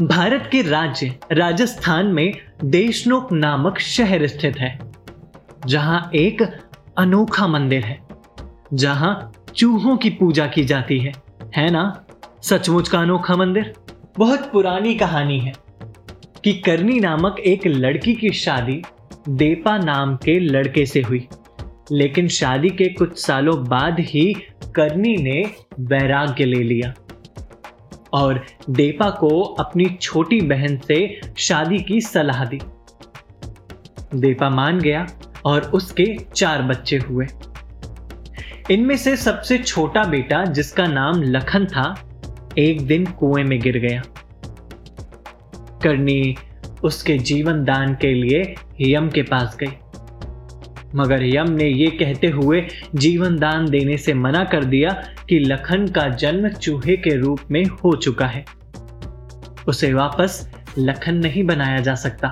भारत के राज्य, राजस्थान में देशनोक नामक शहर स्थित है, जहाँ एक अनोखा मंदिर है, जहाँ चूहों की पूजा की जाती है। है ना? सचमुच का अनोखा मंदिर? बहुत पुरानी कहानी है कि करनी नामक एक लड़की की शादी देपा नाम के लड़के से हुई। लेकिन शादी के कुछ सालों बाद ही करनी ने वैराग्य ले लिया। और देपा को अपनी छोटी बहन से शादी की सलाह दी। देपा मान गया और उसके चार बच्चे हुए। इनमें से सबसे छोटा बेटा, जिसका नाम लखन था, एक दिन कुएँ में गिर गया। करनी उसके जीवन दान के लिए यम के पास गई। मगर यम ने ये कहते हुए जीवन दान देने से मना कर दिया कि लखन का जन्म चूहे के रूप में हो चुका है। उसे वापस लखन नहीं बनाया जा सकता।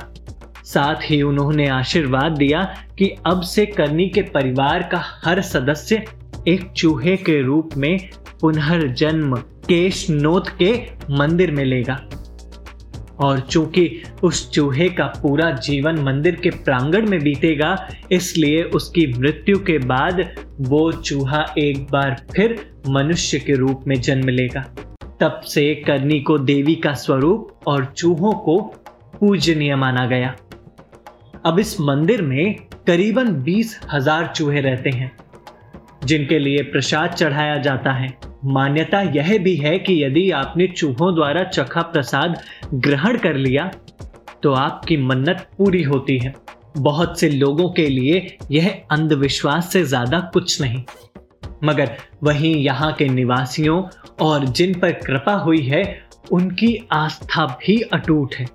साथ ही उन्होंने आशीर्वाद दिया कि अब से करनी के परिवार का हर सदस्य एक चूहे के रूप में पुनर्जन्म केश नोत के मंदिर में लेगा। और चूँकि उस चूहे का पूरा जीवन मंदिर के प्रांगण में बीतेगा, इसलिए उसकी मृत्यु के बाद वो चूहा एक बार फिर मनुष्य के रूप में जन्म लेगा। तब से करनी को देवी का स्वरूप और चूहों को पूजनीय माना गया। अब इस मंदिर में करीबन बीस हज़ार चूहे रहते हैं, जिनके लिए प्रसाद चढ़ाया जाता है। मान्यता यह भी है कि यदि आपने चूहों द्वारा चखा प्रसाद ग्रहण कर लिया तो आपकी मन्नत पूरी होती है। बहुत से लोगों के लिए यह अंधविश्वास से ज़्यादा कुछ नहीं। मगर वहीं यहाँ के निवासियों और जिन पर कृपा हुई है, उनकी आस्था भी अटूट है।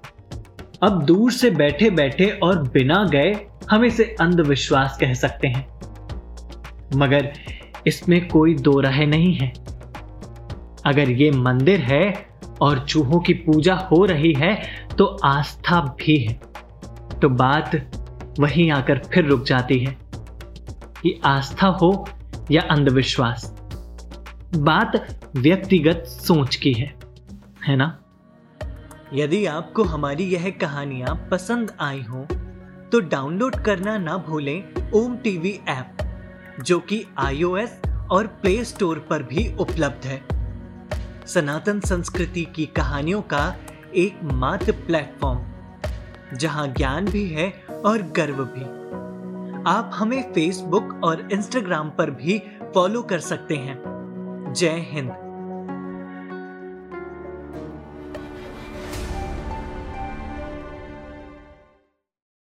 अब दूर से बैठे बैठे और बिना गए हम इसे अंधविश्वास कह सकते हैं। मगर इसमें कोई दो राय नहीं है। अगर ये मंदिर है और चूहों की पूजा हो रही है तो आस्था भी है। तो बात वहीं आकर फिर रुक जाती है कि आस्था हो या अंधविश्वास। बात व्यक्तिगत सोच की है है ना? यदि आपको हमारी यह कहानियाँ पसंद आई हो तो डाउनलोड करना ना भूलें ओम टीवी ऐप, जो कि आईओएस और प्ले स्टोर पर भी उपलब्ध है। सनातन संस्कृति की कहानियों का एकमात्र प्लेटफॉर्म, जहाँ ज्ञान भी है और गर्व भी। आप हमें फेसबुक और इंस्टाग्राम पर भी फॉलो कर सकते हैं। जय हिंद।